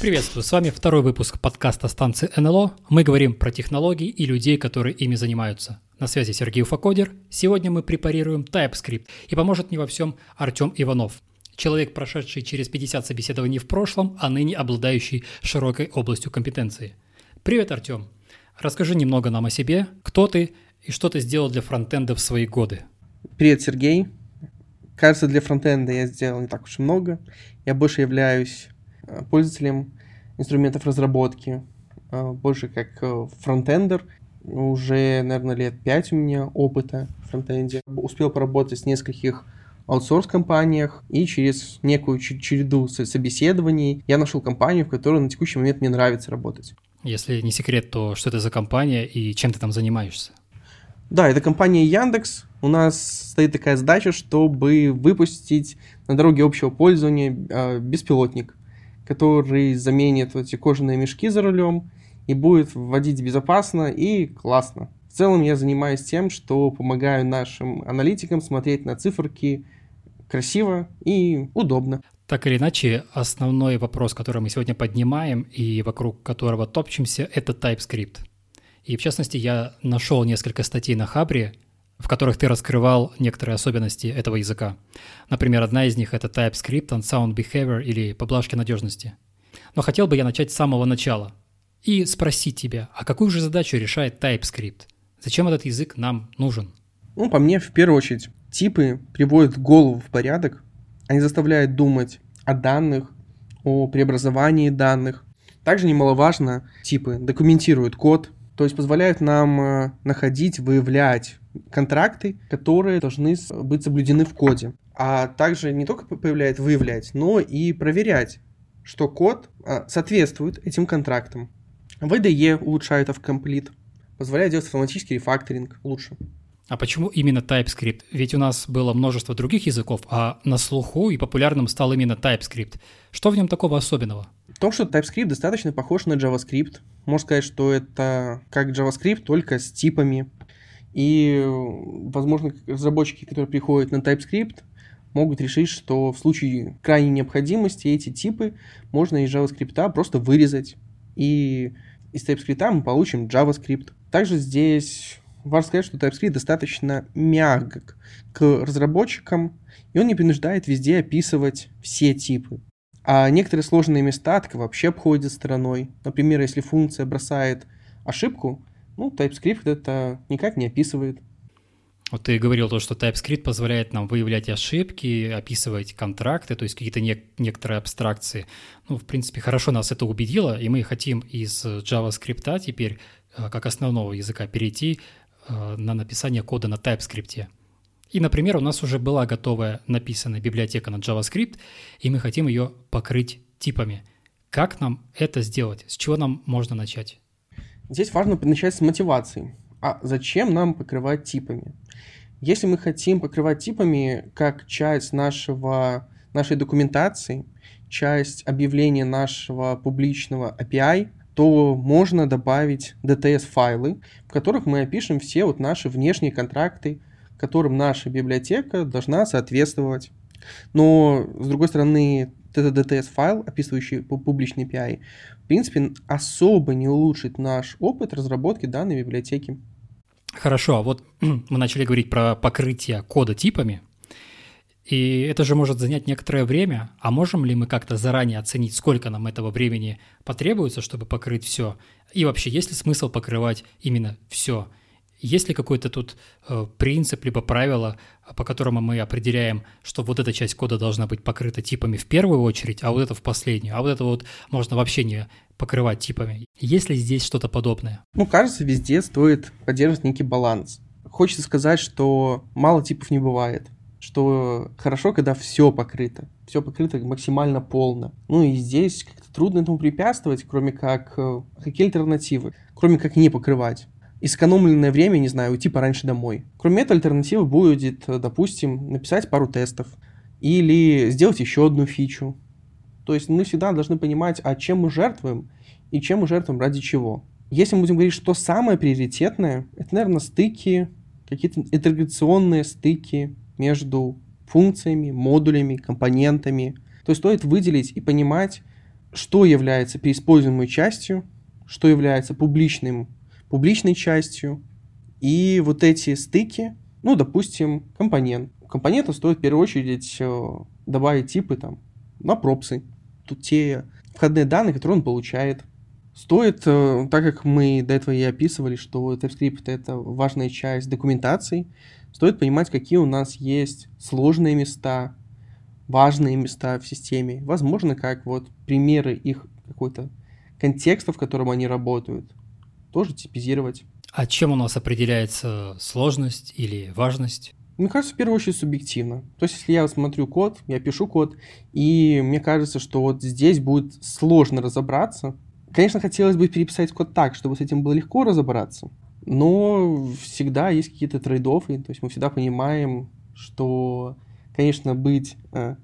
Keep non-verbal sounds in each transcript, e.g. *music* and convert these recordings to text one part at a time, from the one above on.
Приветствую, с вами второй выпуск подкаста станции НЛО. Мы говорим про технологии и людей, которые ими занимаются. На связи Сергей Уфакодер. Сегодня мы препарируем TypeScript и поможет мне во всем Артем Иванов. Человек, прошедший через 50 собеседований в прошлом, а ныне обладающий широкой областью компетенции. Привет, Артем. Расскажи немного нам о себе, кто ты и что ты сделал для фронтенда в свои годы. Привет, Сергей. Кажется, для фронтенда я сделал не так уж много. Я больше являюсь пользователем инструментов разработки, э, больше как э, фронтендер. Уже, наверное, лет 5 у меня опыта в фронтенде. Успел поработать с нескольких аутсорс-компаниях, и через некую череду собеседований я нашел компанию, в которой на текущий момент мне нравится работать. Если не секрет, то что это за компания и чем ты там занимаешься? Да, это компания Яндекс. У нас стоит такая задача, чтобы выпустить на дороге общего пользования беспилотник который заменит эти кожаные мешки за рулем и будет водить безопасно и классно. В целом я занимаюсь тем, что помогаю нашим аналитикам смотреть на циферки красиво и удобно. Так или иначе, основной вопрос, который мы сегодня поднимаем и вокруг которого топчемся, это TypeScript. И в частности, я нашел несколько статей на Хабре, в которых ты раскрывал некоторые особенности этого языка. Например, одна из них — это TypeScript and Sound Behavior или поблажки надежности. Но хотел бы я начать с самого начала и спросить тебя, а какую же задачу решает TypeScript? Зачем этот язык нам нужен? Ну, по мне, в первую очередь, типы приводят голову в порядок, они заставляют думать о данных, о преобразовании данных. Также немаловажно, типы документируют код, то есть позволяют нам э, находить, выявлять контракты, которые должны быть соблюдены в коде. А также не только появляет выявлять, но и проверять, что код а, соответствует этим контрактам. VDE улучшает автокомплит, позволяет делать автоматический рефакторинг лучше. А почему именно TypeScript? Ведь у нас было множество других языков, а на слуху и популярным стал именно TypeScript. Что в нем такого особенного? В том, что TypeScript достаточно похож на JavaScript. Можно сказать, что это как JavaScript, только с типами, и, возможно, разработчики, которые приходят на TypeScript, могут решить, что в случае крайней необходимости эти типы можно из JavaScript просто вырезать. И из TypeScript мы получим JavaScript. Также здесь важно сказать, что TypeScript достаточно мягок к разработчикам, и он не принуждает везде описывать все типы. А некоторые сложные места так вообще обходят стороной. Например, если функция бросает ошибку, ну, TypeScript это никак не описывает. Вот ты говорил то, что TypeScript позволяет нам выявлять ошибки, описывать контракты, то есть какие-то не, некоторые абстракции. Ну, в принципе, хорошо нас это убедило, и мы хотим из JavaScript теперь, э, как основного языка, перейти э, на написание кода на TypeScript. И, например, у нас уже была готовая написанная библиотека на JavaScript, и мы хотим ее покрыть типами. Как нам это сделать? С чего нам можно начать? Здесь важно начать с мотивации. А зачем нам покрывать типами? Если мы хотим покрывать типами как часть нашего, нашей документации, часть объявления нашего публичного API, то можно добавить DTS-файлы, в которых мы опишем все вот наши внешние контракты, которым наша библиотека должна соответствовать. Но, с другой стороны, этот DTS-файл, описывающий публичный API, принципе, особо не улучшит наш опыт разработки данной библиотеки. Хорошо, а вот *clears throat* мы начали говорить про покрытие кода типами, и это же может занять некоторое время. А можем ли мы как-то заранее оценить, сколько нам этого времени потребуется, чтобы покрыть все? И вообще, есть ли смысл покрывать именно все? Есть ли какой-то тут э, принцип либо правило, по которому мы определяем, что вот эта часть кода должна быть покрыта типами в первую очередь, а вот это в последнюю, а вот это вот можно вообще не покрывать типами? Есть ли здесь что-то подобное? Ну, кажется, везде стоит поддерживать некий баланс. Хочется сказать, что мало типов не бывает что хорошо, когда все покрыто, все покрыто максимально полно. Ну и здесь как-то трудно этому препятствовать, кроме как э, какие альтернативы, кроме как не покрывать и сэкономленное время, не знаю, уйти пораньше домой. Кроме этого, альтернатива будет, допустим, написать пару тестов или сделать еще одну фичу. То есть мы всегда должны понимать, а чем мы жертвуем и чем мы жертвуем ради чего. Если мы будем говорить, что самое приоритетное, это, наверное, стыки, какие-то интеграционные стыки между функциями, модулями, компонентами. То есть стоит выделить и понимать, что является переиспользуемой частью, что является публичным, публичной частью, и вот эти стыки, ну, допустим, компонент. У компонента стоит в первую очередь э, добавить типы там на пропсы. Тут те входные данные, которые он получает. Стоит, э, так как мы до этого и описывали, что TypeScript — это важная часть документации, стоит понимать, какие у нас есть сложные места, важные места в системе. Возможно, как вот примеры их какой-то контекста, в котором они работают, тоже типизировать. А чем у нас определяется сложность или важность? Мне кажется, в первую очередь субъективно. То есть, если я смотрю код, я пишу код, и мне кажется, что вот здесь будет сложно разобраться. Конечно, хотелось бы переписать код так, чтобы с этим было легко разобраться, но всегда есть какие-то трейдофы, то есть мы всегда понимаем, что, конечно, быть э,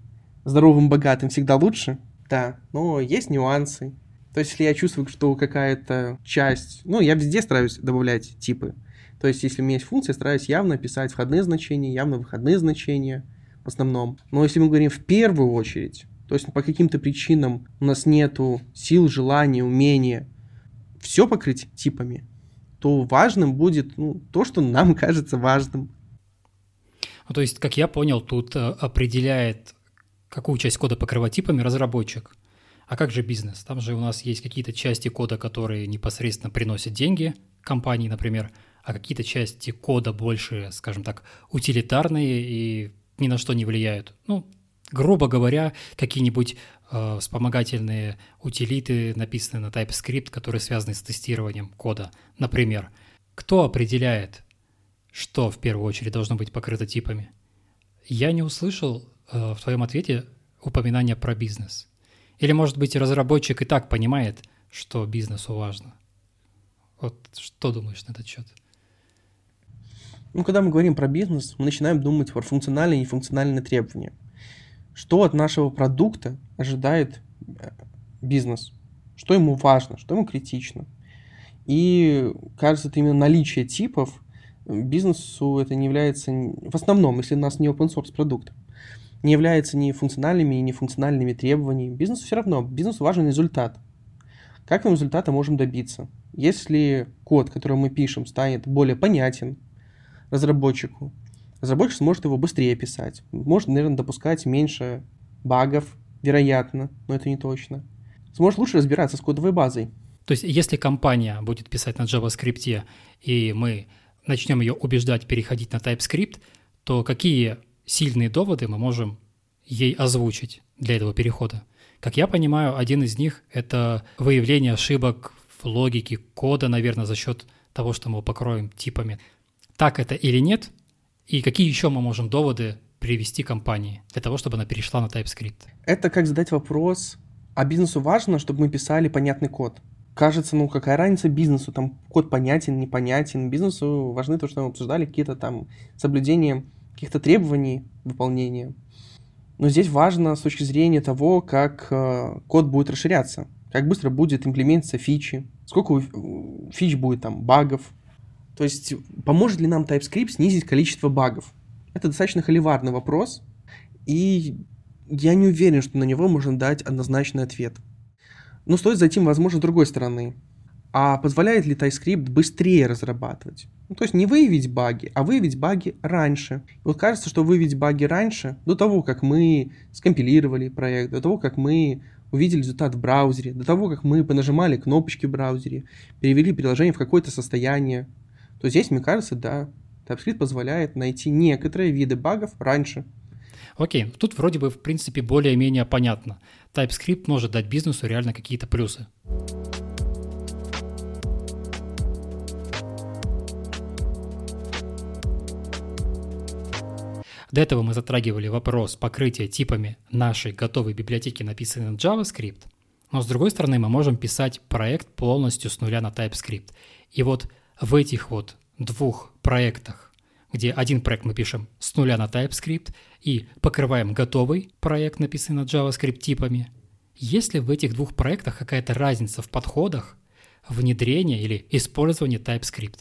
здоровым, богатым всегда лучше, да, но есть нюансы, то есть, если я чувствую, что какая-то часть... Ну, я везде стараюсь добавлять типы. То есть, если у меня есть функция, стараюсь явно писать входные значения, явно выходные значения в основном. Но если мы говорим в первую очередь, то есть по каким-то причинам у нас нету сил, желания, умения все покрыть типами, то важным будет ну, то, что нам *laughs* кажется важным. Ну, то есть, как я понял, тут э, определяет, какую часть кода покрывать типами разработчик. А как же бизнес? Там же у нас есть какие-то части кода, которые непосредственно приносят деньги компании, например, а какие-то части кода больше, скажем так, утилитарные и ни на что не влияют. Ну, грубо говоря, какие-нибудь э, вспомогательные утилиты, написанные на TypeScript, которые связаны с тестированием кода, например. Кто определяет, что в первую очередь должно быть покрыто типами? Я не услышал э, в твоем ответе упоминания про бизнес. Или, может быть, разработчик и так понимает, что бизнесу важно? Вот что думаешь на этот счет? Ну, когда мы говорим про бизнес, мы начинаем думать про функциональные и нефункциональные требования. Что от нашего продукта ожидает э, бизнес? Что ему важно, что ему критично? И кажется, это именно наличие типов бизнесу это не является, в основном, если у нас не open source продукт, не является ни функциональными, ни функциональными требованиями. Бизнесу все равно, бизнесу важен результат. Как мы результата можем добиться? Если код, который мы пишем, станет более понятен разработчику, разработчик сможет его быстрее писать. Может, наверное, допускать меньше багов, вероятно, но это не точно. Сможет лучше разбираться с кодовой базой. То есть, если компания будет писать на JavaScript, и мы начнем ее убеждать переходить на TypeScript, то какие сильные доводы мы можем ей озвучить для этого перехода. Как я понимаю, один из них — это выявление ошибок в логике кода, наверное, за счет того, что мы его покроем типами. Так это или нет? И какие еще мы можем доводы привести компании для того, чтобы она перешла на TypeScript? Это как задать вопрос, а бизнесу важно, чтобы мы писали понятный код? Кажется, ну какая разница бизнесу, там код понятен, непонятен. Бизнесу важны то, что мы обсуждали, какие-то там соблюдения каких-то требований выполнения. Но здесь важно с точки зрения того, как э, код будет расширяться, как быстро будет имплементиться фичи, сколько фич будет там багов. То есть поможет ли нам TypeScript снизить количество багов? Это достаточно холиварный вопрос, и я не уверен, что на него можно дать однозначный ответ. Но стоит зайти, возможно, с другой стороны. А позволяет ли TypeScript быстрее разрабатывать? Ну, то есть не выявить баги, а выявить баги раньше. И вот кажется, что выявить баги раньше, до того, как мы скомпилировали проект, до того, как мы увидели результат в браузере, до того, как мы понажимали кнопочки в браузере, перевели приложение в какое-то состояние, то здесь, мне кажется, да, TypeScript позволяет найти некоторые виды багов раньше. Окей, тут вроде бы, в принципе, более-менее понятно. TypeScript может дать бизнесу реально какие-то плюсы. До этого мы затрагивали вопрос покрытия типами нашей готовой библиотеки, написанной на JavaScript. Но с другой стороны, мы можем писать проект полностью с нуля на TypeScript. И вот в этих вот двух проектах, где один проект мы пишем с нуля на TypeScript и покрываем готовый проект, написанный на JavaScript типами, есть ли в этих двух проектах какая-то разница в подходах внедрения или использования TypeScript?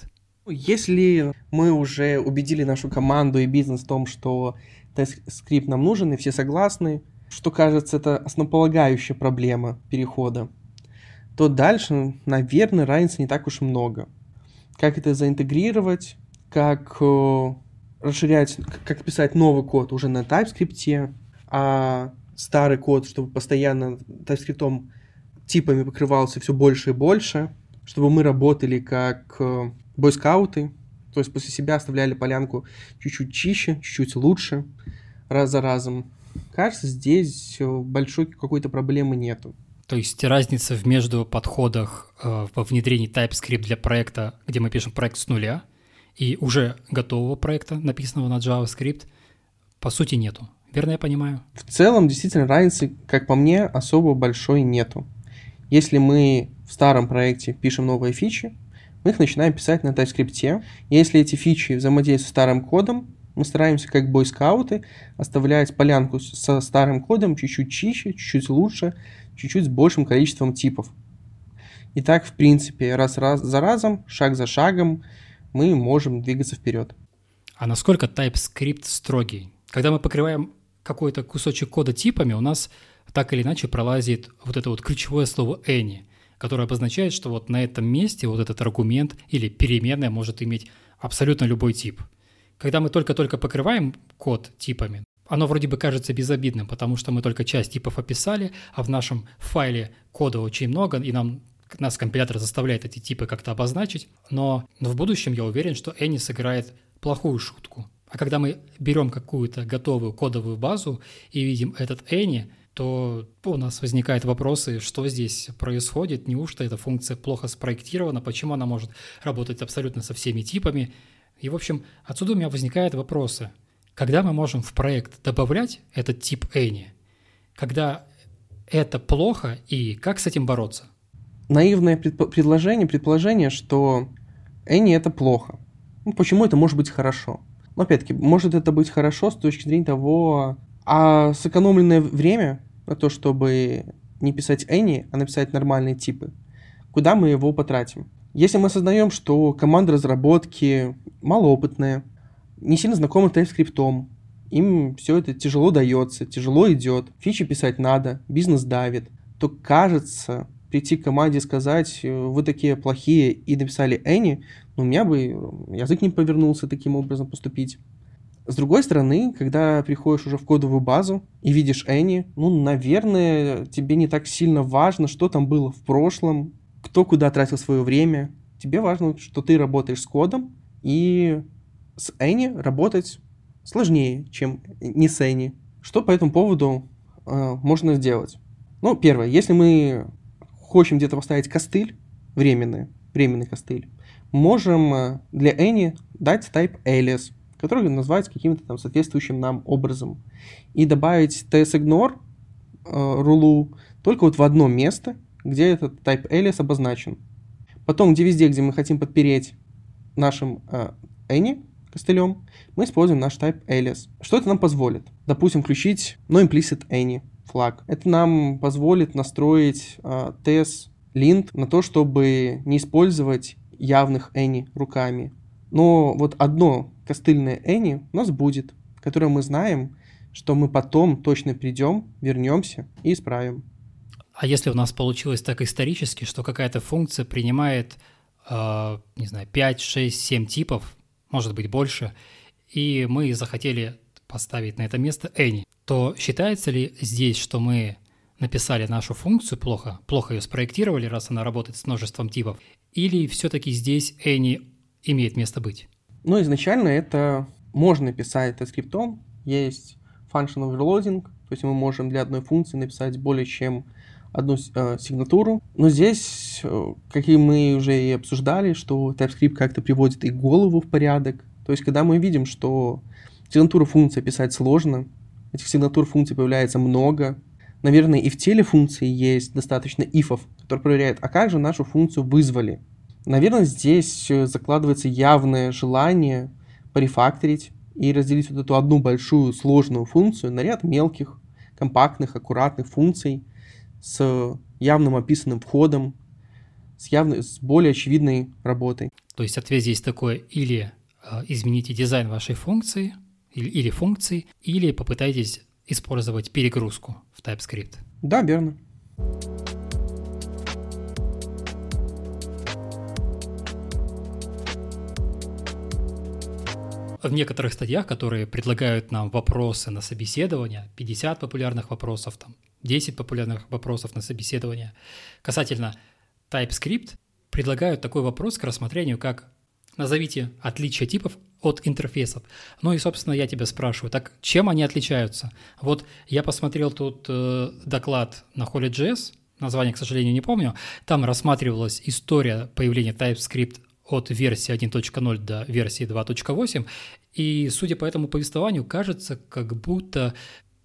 Если мы уже убедили нашу команду и бизнес в том, что TypeScript нам нужен, и все согласны, что кажется это основополагающая проблема перехода, то дальше, наверное, разницы не так уж и много. Как это заинтегрировать, как э, расширять, как писать новый код уже на TypeScript, а старый код, чтобы постоянно TypeScript типами покрывался все больше и больше, чтобы мы работали как э, бойскауты, то есть после себя оставляли полянку чуть-чуть чище, чуть-чуть лучше, раз за разом. Кажется, здесь э, большой какой-то проблемы нету. То есть разница в между подходах э, во внедрении TypeScript для проекта, где мы пишем проект с нуля, и уже готового проекта, написанного на JavaScript, по сути нету. Верно я понимаю? В целом, действительно, разницы, как по мне, особо большой нету. Если мы в старом проекте пишем новые фичи, мы их начинаем писать на TypeScript. Если эти фичи взаимодействуют с старым кодом, мы стараемся, как бойскауты, оставлять полянку со старым кодом чуть-чуть чище, чуть-чуть лучше, чуть-чуть с большим количеством типов. И так, в принципе, раз, раз за разом, шаг за шагом мы можем двигаться вперед. А насколько TypeScript строгий? Когда мы покрываем какой-то кусочек кода типами, у нас так или иначе пролазит вот это вот ключевое слово any, которое обозначает, что вот на этом месте вот этот аргумент или переменная может иметь абсолютно любой тип. Когда мы только-только покрываем код типами, оно вроде бы кажется безобидным, потому что мы только часть типов описали, а в нашем файле кода очень много, и нам нас компилятор заставляет эти типы как-то обозначить, но, в будущем я уверен, что Any сыграет плохую шутку. А когда мы берем какую-то готовую кодовую базу и видим этот Any, то у нас возникают вопросы, что здесь происходит, неужто эта функция плохо спроектирована, почему она может работать абсолютно со всеми типами. И, в общем, отсюда у меня возникают вопросы. Когда мы можем в проект добавлять этот тип any? Когда это плохо и как с этим бороться? Наивное предп- предложение, предположение, что any это плохо. Ну, почему это может быть хорошо? Но опять-таки, может это быть хорошо с точки зрения того, а сэкономленное время на то, чтобы не писать any, а написать нормальные типы, куда мы его потратим? Если мы осознаем, что команда разработки малоопытная, не сильно знакомы с TypeScript, им все это тяжело дается, тяжело идет, фичи писать надо, бизнес давит, то кажется, прийти к команде и сказать, вы такие плохие и написали Any, ну, у меня бы язык не повернулся таким образом поступить. С другой стороны, когда приходишь уже в кодовую базу и видишь Any, ну, наверное, тебе не так сильно важно, что там было в прошлом, кто куда тратил свое время. Тебе важно, что ты работаешь с кодом, и с Any работать сложнее, чем не с Any. Что по этому поводу э, можно сделать? Ну, первое, если мы хотим где-то поставить костыль, временный, временный костыль, можем э, для Any дать type alias, который называется каким-то там соответствующим нам образом. И добавить tsignore э, рулу только вот в одно место, где этот type alias обозначен. Потом, где везде, где мы хотим подпереть нашим э, any костылем, мы используем наш type alias. Что это нам позволит? Допустим, включить no implicit any флаг. Это нам позволит настроить э, TS lint на то, чтобы не использовать явных any руками. Но вот одно костыльное any у нас будет, которое мы знаем, что мы потом точно придем, вернемся и исправим. А если у нас получилось так исторически, что какая-то функция принимает, э, не знаю, 5, 6, 7 типов, может быть больше, и мы захотели поставить на это место any, то считается ли здесь, что мы написали нашу функцию плохо, плохо ее спроектировали, раз она работает с множеством типов, или все-таки здесь any имеет место быть? Ну, изначально это можно писать это скриптом. Есть function overloading, то есть мы можем для одной функции написать более чем одну э, сигнатуру. Но здесь, э, как и мы уже и обсуждали, что TypeScript как-то приводит и голову в порядок. То есть, когда мы видим, что сигнатуру функции писать сложно, этих сигнатур функций появляется много, наверное, и в теле функции есть достаточно ифов, которые проверяют, а как же нашу функцию вызвали. Наверное, здесь э, закладывается явное желание порефакторить и разделить вот эту одну большую сложную функцию на ряд мелких, компактных, аккуратных функций с явным описанным входом, с, явной, с более очевидной работой. То есть ответ здесь такой, или э, измените дизайн вашей функции, или, или функции, или попытайтесь использовать перегрузку в TypeScript. Да, верно. В некоторых статьях, которые предлагают нам вопросы на собеседование, 50 популярных вопросов, там, 10 популярных вопросов на собеседование, касательно TypeScript, предлагают такой вопрос к рассмотрению, как назовите отличия типов от интерфейсов. Ну и, собственно, я тебя спрашиваю, так чем они отличаются? Вот я посмотрел тут э, доклад на Holy.js, название, к сожалению, не помню, там рассматривалась история появления TypeScript от версии 1.0 до версии 2.8, и, судя по этому повествованию, кажется, как будто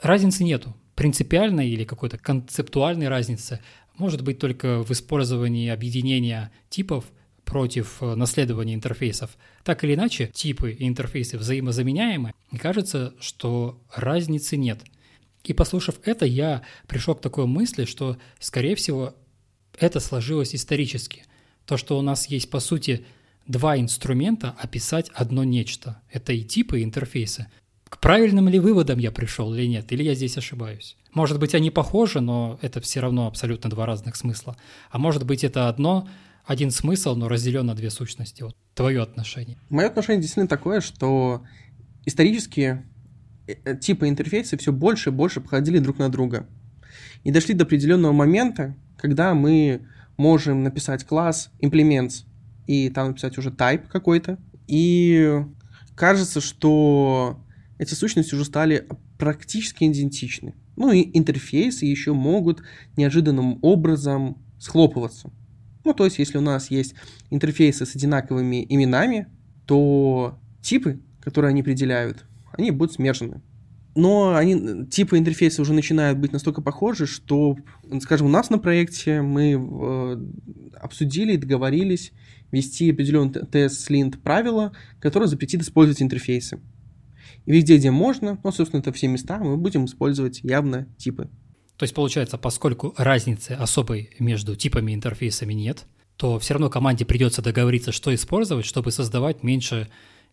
разницы нету. Принципиальной или какой-то концептуальной разницы может быть только в использовании объединения типов против э, наследования интерфейсов. Так или иначе, типы и интерфейсы взаимозаменяемы, и кажется, что разницы нет. И послушав это, я пришел к такой мысли, что, скорее всего, это сложилось исторически. То, что у нас есть, по сути, два инструмента описать одно нечто. Это и типы, и интерфейсы. К правильным ли выводам я пришел или нет? Или я здесь ошибаюсь? Может быть, они похожи, но это все равно абсолютно два разных смысла. А может быть, это одно, один смысл, но разделен на две сущности. Вот твое отношение. Мое отношение действительно такое, что исторически э, э, типы интерфейса все больше и больше походили друг на друга. И дошли до определенного момента, когда мы можем написать класс implements, и там написать уже type какой-то. И кажется, что эти сущности уже стали практически идентичны. Ну и интерфейсы еще могут неожиданным образом схлопываться. Ну, то есть, если у нас есть интерфейсы с одинаковыми именами, то типы, которые они определяют, они будут смержены но они, типы интерфейса уже начинают быть настолько похожи, что, скажем, у нас на проекте мы э, обсудили и договорились ввести определенный TS-lint правила, которое запретит использовать интерфейсы. И везде, где можно, ну, собственно, это все места, мы будем использовать явно типы. То есть, получается, поскольку разницы особой между типами и интерфейсами нет, то все равно команде придется договориться, что использовать, чтобы создавать меньше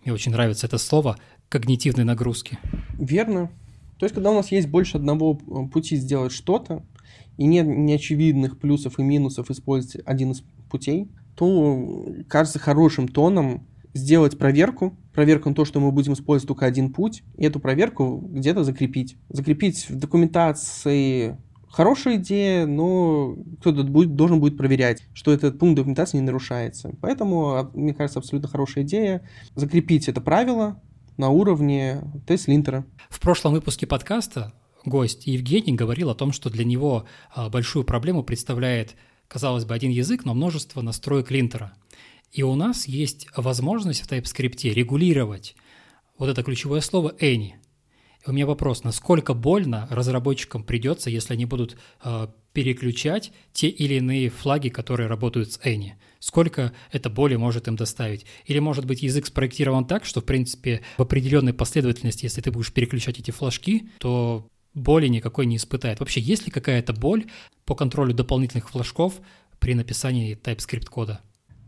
мне очень нравится это слово когнитивной нагрузки. Верно. То есть, когда у нас есть больше одного э, пути сделать что-то, и нет неочевидных плюсов и минусов использовать один из путей, то кажется хорошим тоном сделать проверку, проверку на то, что мы будем использовать только один путь, и эту проверку где-то закрепить. Закрепить в документации Хорошая идея, но кто-то будет, должен будет проверять, что этот пункт документации не нарушается. Поэтому, а, мне кажется, абсолютно хорошая идея закрепить это правило на уровне тест-линтера. В прошлом выпуске подкаста гость Евгений говорил о том, что для него а, большую проблему представляет, казалось бы, один язык, но множество настроек линтера. И у нас есть возможность в TypeScript регулировать вот это ключевое слово any – у меня вопрос, насколько больно разработчикам придется, если они будут э, переключать те или иные флаги, которые работают с Any? Сколько это боли может им доставить? Или, может быть, язык спроектирован так, что, в принципе, в определенной последовательности, если ты будешь переключать эти флажки, то боли никакой не испытает. Вообще, есть ли какая-то боль по контролю дополнительных флажков при написании TypeScript кода?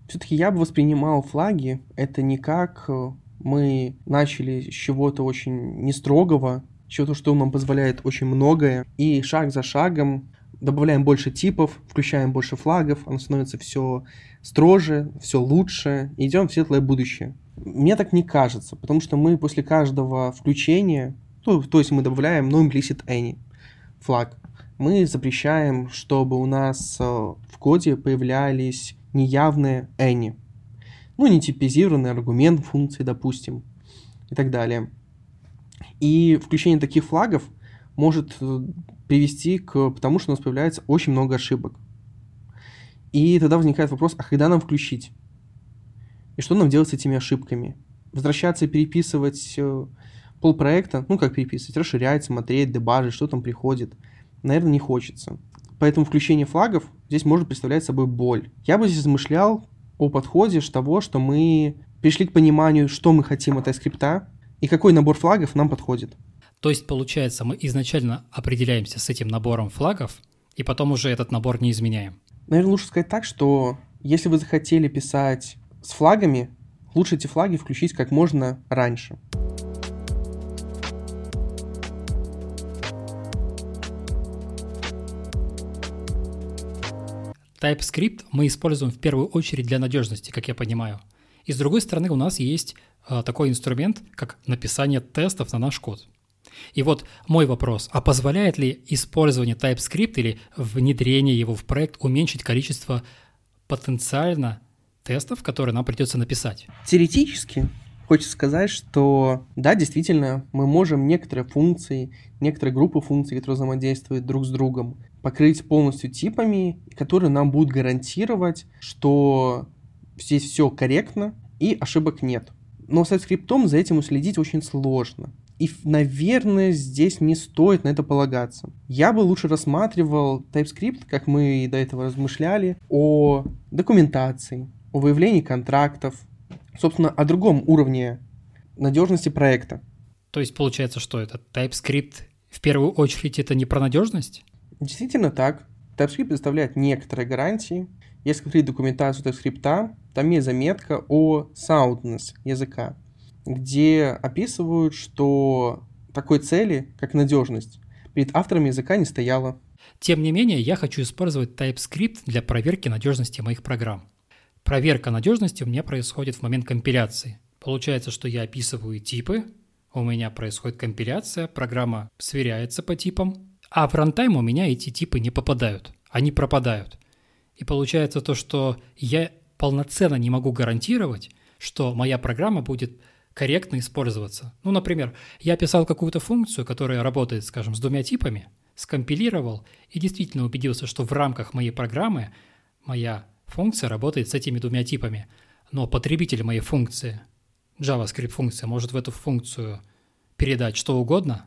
Все-таки я бы воспринимал флаги это не как э, мы начали с чего-то очень нестрогого, чего-то, что нам позволяет очень многое, и шаг за шагом добавляем больше типов, включаем больше флагов, оно становится все строже, все лучше, и идем в светлое будущее. Мне так не кажется, потому что мы после каждого включения, ну, то есть мы добавляем no implicit any флаг, мы запрещаем, чтобы у нас э, в коде появлялись неявные any ну, нетипизированный аргумент функции, допустим, и так далее. И включение таких флагов может э, привести к тому, что у нас появляется очень много ошибок. И тогда возникает вопрос, а когда нам включить? И что нам делать с этими ошибками? Возвращаться и переписывать э, полпроекта, ну как переписывать, расширять, смотреть, дебажить, что там приходит, наверное, не хочется. Поэтому включение флагов здесь может представлять собой боль. Я бы здесь размышлял, о подходе того, что мы пришли к пониманию, что мы хотим от TypeScript и какой набор флагов нам подходит. То есть, получается, мы изначально определяемся с этим набором флагов, и потом уже этот набор не изменяем. Наверное, лучше сказать так, что если вы захотели писать с флагами, лучше эти флаги включить как можно раньше. TypeScript мы используем в первую очередь для надежности, как я понимаю. И с другой стороны, у нас есть э, такой инструмент, как написание тестов на наш код. И вот мой вопрос, а позволяет ли использование TypeScript или внедрение его в проект уменьшить количество потенциально тестов, которые нам придется написать? Теоретически хочется сказать, что да, действительно, мы можем некоторые функции, некоторые группы функций, которые взаимодействуют друг с другом, покрыть полностью типами, которые нам будут гарантировать, что здесь все корректно и ошибок нет. Но с TypeScript за этим уследить очень сложно. И, наверное, здесь не стоит на это полагаться. Я бы лучше рассматривал TypeScript, как мы и до этого размышляли, о документации, о выявлении контрактов, собственно, о другом уровне надежности проекта. То есть получается, что это TypeScript в первую очередь это не про надежность? Действительно так. TypeScript предоставляет некоторые гарантии. Если смотреть документацию TypeScript, там есть заметка о soundness языка где описывают, что такой цели, как надежность, перед авторами языка не стояло. Тем не менее, я хочу использовать TypeScript для проверки надежности моих программ. Проверка надежности у меня происходит в момент компиляции. Получается, что я описываю типы, у меня происходит компиляция, программа сверяется по типам, а в рантайм у меня эти типы не попадают, они пропадают. И получается то, что я полноценно не могу гарантировать, что моя программа будет корректно использоваться. Ну, например, я писал какую-то функцию, которая работает, скажем, с двумя типами, скомпилировал и действительно убедился, что в рамках моей программы моя функция работает с этими двумя типами. Но потребитель моей функции, JavaScript функция, может в эту функцию передать что угодно.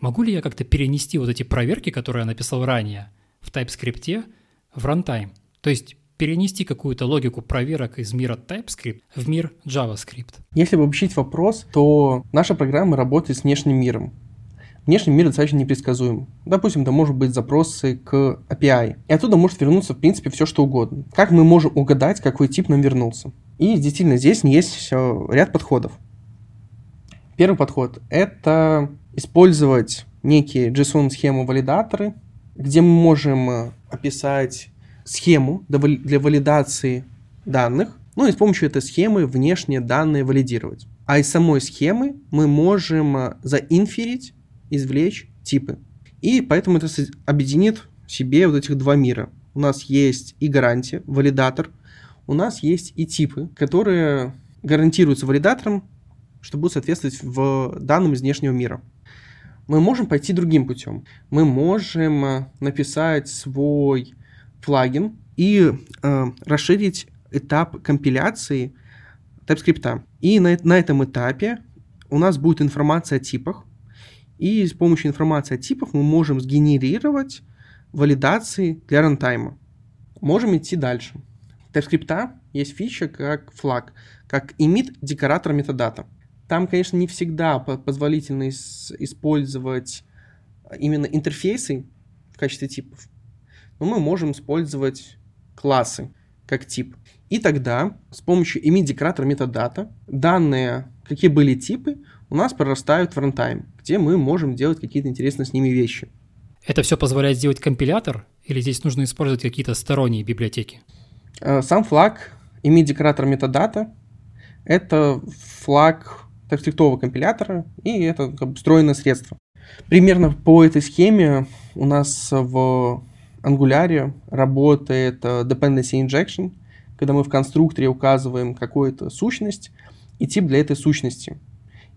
Могу ли я как-то перенести вот эти проверки, которые я написал ранее, в TypeScript в runtime? То есть перенести какую-то логику проверок из мира TypeScript в мир JavaScript? Если обобщить вопрос, то наша программа работает с внешним миром. Внешний мир достаточно непредсказуем. Допустим, это может быть запросы к API. И оттуда может вернуться, в принципе, все что угодно. Как мы можем угадать, какой тип нам вернулся? И действительно, здесь есть ряд подходов. Первый подход – это использовать некие JSON-схемы-валидаторы, где мы можем описать схему для валидации данных, ну и с помощью этой схемы внешние данные валидировать. А из самой схемы мы можем э, заинферить, извлечь типы. И поэтому это объединит в себе вот этих два мира. У нас есть и гарантия, валидатор, у нас есть и типы, которые гарантируются валидатором, что будут соответствовать в данным из внешнего мира. Мы можем пойти другим путем. Мы можем э, написать свой плагин и э, расширить этап компиляции TypeScript. И на, на этом этапе у нас будет информация о типах, и с помощью информации о типах мы можем сгенерировать валидации для рантайма. Можем идти дальше. TypeScript есть фича как флаг, как emit декоратор метадата. Там, конечно, не всегда позволительно использовать именно интерфейсы в качестве типов но мы можем использовать классы как тип. И тогда с помощью emit-декоратора метадата данные, какие были типы, у нас прорастают в runtime, где мы можем делать какие-то интересные с ними вещи. Это все позволяет сделать компилятор, или здесь нужно использовать какие-то сторонние библиотеки? Э, сам флаг emit-декоратор метадата — это флаг TypeScript компилятора, и это как бы встроенное средство. Примерно по этой схеме у нас в Angular работает э, dependency injection, когда мы в конструкторе указываем какую-то сущность и тип для этой сущности.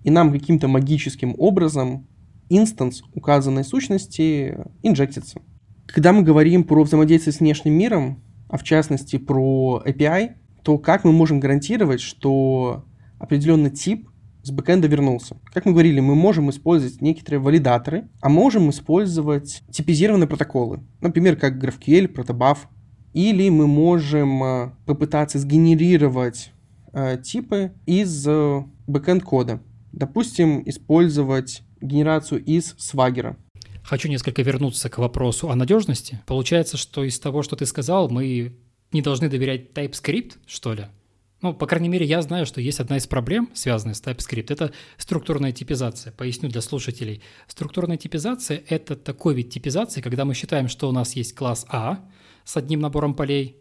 И нам каким-то магическим образом инстанс указанной сущности инжектится. Когда мы говорим про взаимодействие с внешним миром, а в частности про API, то как мы можем гарантировать, что определенный тип с бэкэнда вернулся. Как мы говорили, мы можем использовать некоторые валидаторы, а можем использовать типизированные протоколы, например, как GraphQL, Protobuf, или мы можем э, попытаться сгенерировать э, типы из э, бэкэнд кода. Допустим, использовать генерацию из Swagger. Хочу несколько вернуться к вопросу о надежности. Получается, что из того, что ты сказал, мы не должны доверять TypeScript, что ли? Ну, по крайней мере, я знаю, что есть одна из проблем, связанная с TypeScript, это структурная типизация. Поясню для слушателей. Структурная типизация – это такой вид типизации, когда мы считаем, что у нас есть класс А, с одним набором полей,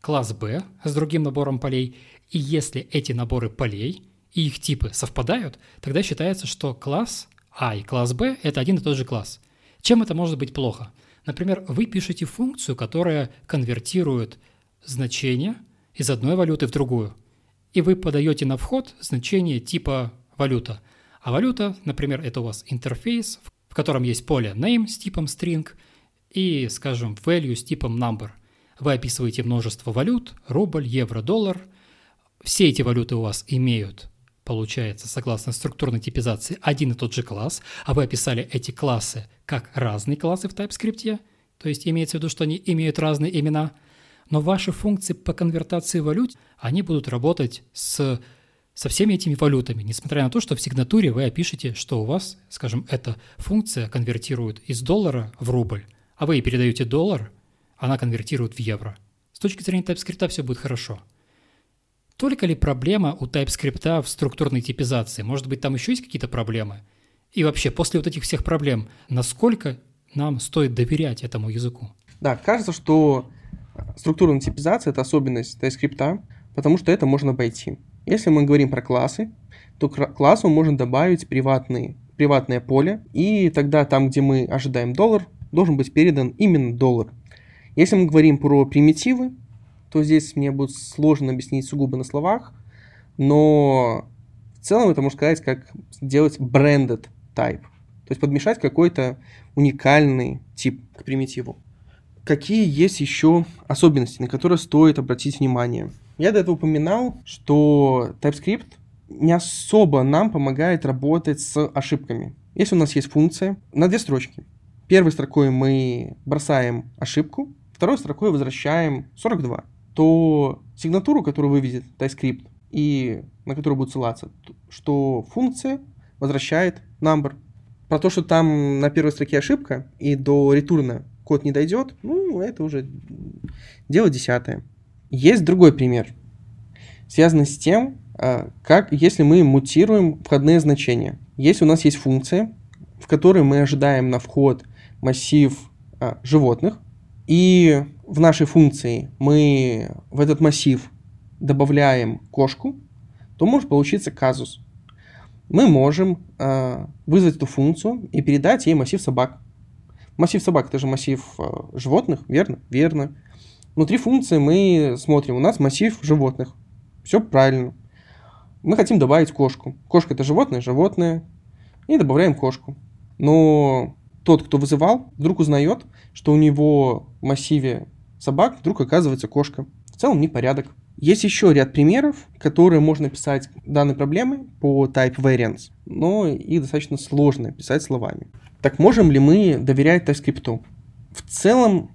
класс B с другим набором полей, и если эти наборы полей и их типы совпадают, тогда считается, что класс А и класс B – это один и тот же класс. Чем это может быть плохо? Например, вы пишете функцию, которая конвертирует значение из одной валюты в другую, и вы подаете на вход значение типа валюта. А валюта, например, это у вас интерфейс, в котором есть поле name с типом string и, скажем, value с типом number. Вы описываете множество валют, рубль, евро, доллар. Все эти валюты у вас имеют получается, согласно структурной типизации, один и тот же класс, а вы описали эти классы как разные классы в TypeScript, то есть имеется в виду, что они имеют разные имена, но ваши функции по конвертации валют, они будут работать с, со всеми этими валютами, несмотря на то, что в сигнатуре вы опишете, что у вас, скажем, эта функция конвертирует из доллара в рубль, а вы ей передаете доллар, она конвертирует в евро. С точки зрения TypeScript все будет хорошо – только ли проблема у TypeScript в структурной типизации? Может быть, там еще есть какие-то проблемы? И вообще, после вот этих всех проблем, насколько нам стоит доверять этому языку? Да, кажется, что структурная типизация – это особенность TypeScript, потому что это можно обойти. Если мы говорим про классы, то к классу можно добавить приватные, приватное поле, и тогда там, где мы ожидаем доллар, должен быть передан именно доллар. Если мы говорим про примитивы, то здесь мне будет сложно объяснить сугубо на словах, но в целом это можно сказать, как сделать branded type, то есть подмешать какой-то уникальный тип к примитиву. Какие есть еще особенности, на которые стоит обратить внимание? Я до этого упоминал, что TypeScript не особо нам помогает работать с ошибками. Если у нас есть функция на две строчки. Первой строкой мы бросаем ошибку, второй строкой возвращаем 42 то сигнатуру, которую выведет TypeScript и на которую будет ссылаться, что функция возвращает number. Про то, что там на первой строке ошибка и до ретурна код не дойдет, ну, это уже дело десятое. Есть другой пример, связанный с тем, а, как если мы мутируем входные значения. Если у нас есть функция, в которой мы ожидаем на вход массив а, животных, и в нашей функции мы в этот массив добавляем кошку, то может получиться казус. Мы можем э, вызвать эту функцию и передать ей массив собак. Массив собак это же массив э, животных, верно? Верно. Внутри функции мы смотрим, у нас массив животных. Все правильно. Мы хотим добавить кошку. Кошка это животное, животное. И добавляем кошку. Но тот, кто вызывал, вдруг узнает, что у него в массиве собак вдруг оказывается кошка. В целом непорядок. Есть еще ряд примеров, которые можно писать данной проблемы по type variants, но их достаточно сложно писать словами. Так можем ли мы доверять TypeScript? В целом,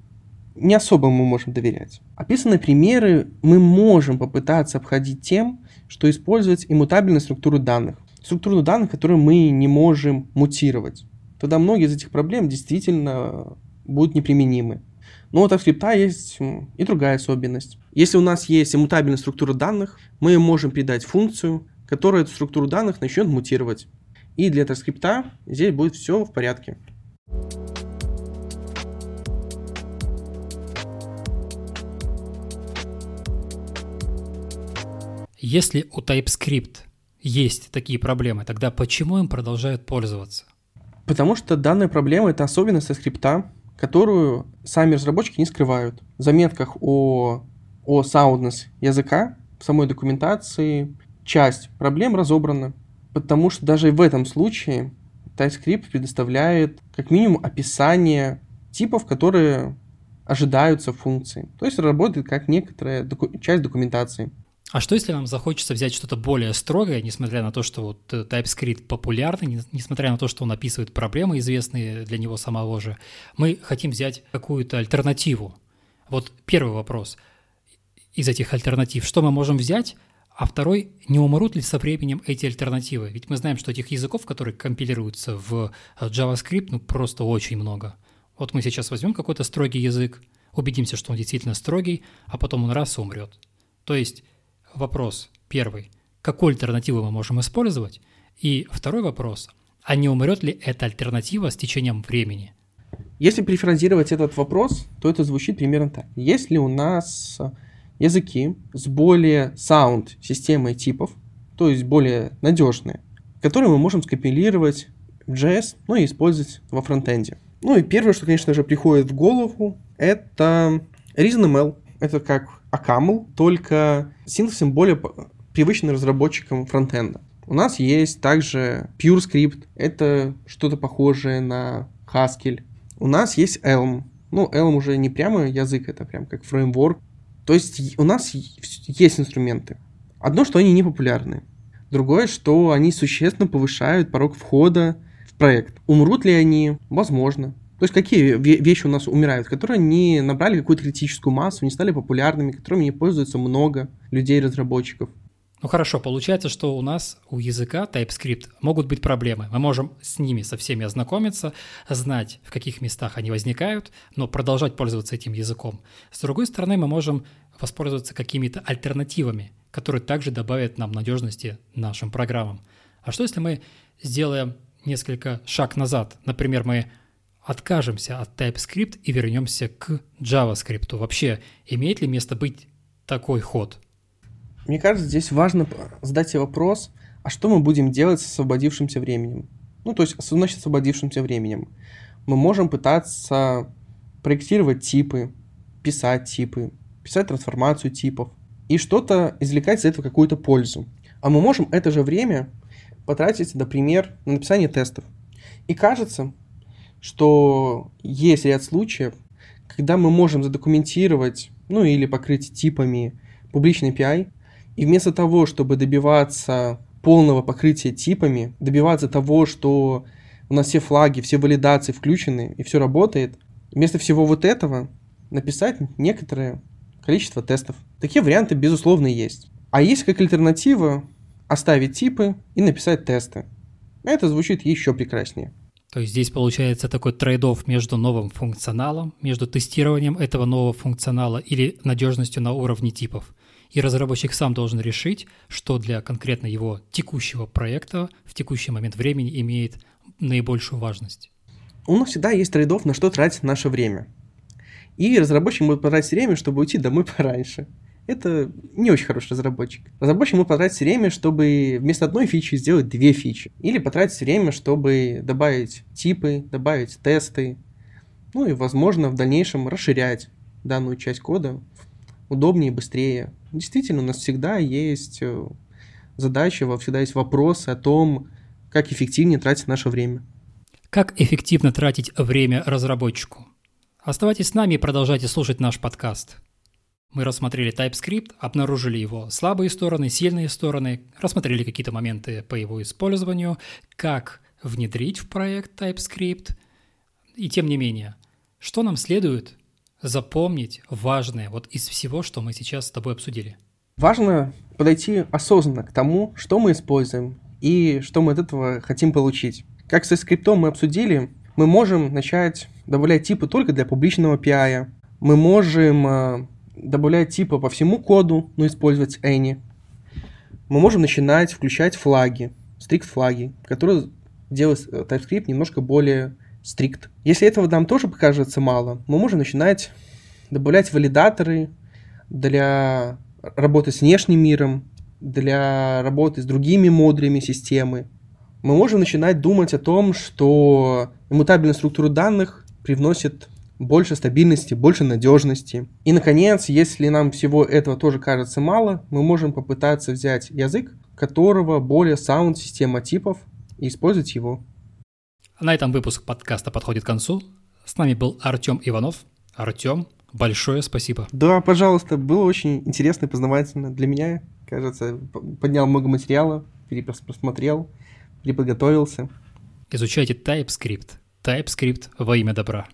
не особо мы можем доверять. Описанные примеры мы можем попытаться обходить тем, что использовать иммутабельную структуру данных. Структуру данных, которую мы не можем мутировать. Тогда многие из этих проблем действительно будут неприменимы. Но у TypeScript есть и другая особенность. Если у нас есть иммутабельная структура данных, мы можем передать функцию, которая эту структуру данных начнет мутировать. И для TypeScript здесь будет все в порядке. Если у TypeScript есть такие проблемы, тогда почему им продолжают пользоваться? Потому что данная проблема – это особенность скрипта, которую сами разработчики не скрывают. В заметках о, о soundness языка в самой документации часть проблем разобрана, потому что даже в этом случае TypeScript предоставляет как минимум описание типов, которые ожидаются функции. То есть работает как некоторая доку- часть документации. А что если нам захочется взять что-то более строгое, несмотря на то, что вот э, TypeScript популярный, несмотря на то, что он описывает проблемы, известные для него самого же, мы хотим взять какую-то альтернативу. Вот первый вопрос из этих альтернатив, что мы можем взять, а второй, не умрут ли со временем эти альтернативы? Ведь мы знаем, что этих языков, которые компилируются в э, JavaScript, ну просто очень много. Вот мы сейчас возьмем какой-то строгий язык, убедимся, что он действительно строгий, а потом он раз и умрет. То есть вопрос первый. Какую альтернативу мы можем использовать? И второй вопрос. А не умрет ли эта альтернатива с течением времени? Если перефразировать этот вопрос, то это звучит примерно так. Есть ли у нас языки с более sound системой типов, то есть более надежные, которые мы можем скомпилировать в JS, ну и использовать во фронтенде? Ну и первое, что, конечно же, приходит в голову, это ReasonML. Это как Акамл, только синтаксом более привычным разработчикам фронтенда. У нас есть также PureScript, это что-то похожее на Haskell. У нас есть Elm. Ну, Elm уже не прямо язык, это прям как фреймворк. То есть у нас есть инструменты. Одно, что они не популярны. Другое, что они существенно повышают порог входа в проект. Умрут ли они? Возможно. То есть какие вещи у нас умирают, которые не набрали какую-то критическую массу, не стали популярными, которыми не пользуются много людей-разработчиков. Ну хорошо, получается, что у нас у языка TypeScript могут быть проблемы. Мы можем с ними со всеми ознакомиться, знать, в каких местах они возникают, но продолжать пользоваться этим языком. С другой стороны, мы можем воспользоваться какими-то альтернативами, которые также добавят нам надежности нашим программам. А что если мы сделаем несколько шаг назад? Например, мы откажемся от TypeScript и вернемся к JavaScript. Вообще, имеет ли место быть такой ход? Мне кажется, здесь важно задать себе вопрос, а что мы будем делать с освободившимся временем? Ну, то есть, значит, освободившимся временем. Мы можем пытаться проектировать типы, писать типы, писать трансформацию типов и что-то извлекать из этого какую-то пользу. А мы можем это же время потратить, например, на написание тестов. И кажется, что есть ряд случаев, когда мы можем задокументировать, ну или покрыть типами публичный API, и вместо того, чтобы добиваться полного покрытия типами, добиваться того, что у нас все флаги, все валидации включены и все работает, вместо всего вот этого написать некоторое количество тестов. Такие варианты, безусловно, есть. А есть как альтернатива оставить типы и написать тесты. Это звучит еще прекраснее. То есть здесь получается такой трейд между новым функционалом, между тестированием этого нового функционала или надежностью на уровне типов. И разработчик сам должен решить, что для конкретно его текущего проекта в текущий момент времени имеет наибольшую важность. У нас всегда есть трейдов, на что тратить наше время. И разработчик может потратить время, чтобы уйти домой *laughs* пораньше это не очень хороший разработчик. Разработчик может потратить время, чтобы вместо одной фичи сделать две фичи. Или потратить время, чтобы добавить типы, добавить тесты. Ну и, возможно, в дальнейшем расширять данную часть кода удобнее и быстрее. Действительно, у нас всегда есть э, задача, всегда есть вопросы о том, как эффективнее тратить наше время. Как эффективно тратить время разработчику? Оставайтесь с нами и продолжайте слушать наш подкаст. Мы рассмотрели TypeScript, обнаружили его слабые стороны, сильные стороны, рассмотрели какие-то моменты по его использованию, как внедрить в проект TypeScript. И тем не менее, что нам следует запомнить важное вот из всего, что мы сейчас с тобой обсудили? Важно подойти осознанно к тому, что мы используем и что мы от этого хотим получить. Как со скриптом мы обсудили, мы можем начать добавлять типы только для публичного API. Мы можем э, добавлять типа по всему коду, но использовать any. Мы можем начинать включать флаги, стрикт флаги, которые делают э, TypeScript немножко более стрикт. Если этого нам тоже покажется мало, мы можем начинать добавлять валидаторы для работы с внешним миром, для работы с другими модулями системы. Мы можем начинать думать о том, что иммутабельная структура данных привносит больше стабильности, больше надежности. И, наконец, если нам всего этого тоже кажется мало, мы можем попытаться взять язык, которого более саунд система типов, и использовать его. На этом выпуск подкаста подходит к концу. С нами был Артем Иванов. Артем, большое спасибо. Да, пожалуйста, было очень интересно и познавательно. Для меня, кажется, поднял много материала, перепросмотрел, переподготовился. Изучайте TypeScript. TypeScript во имя добра.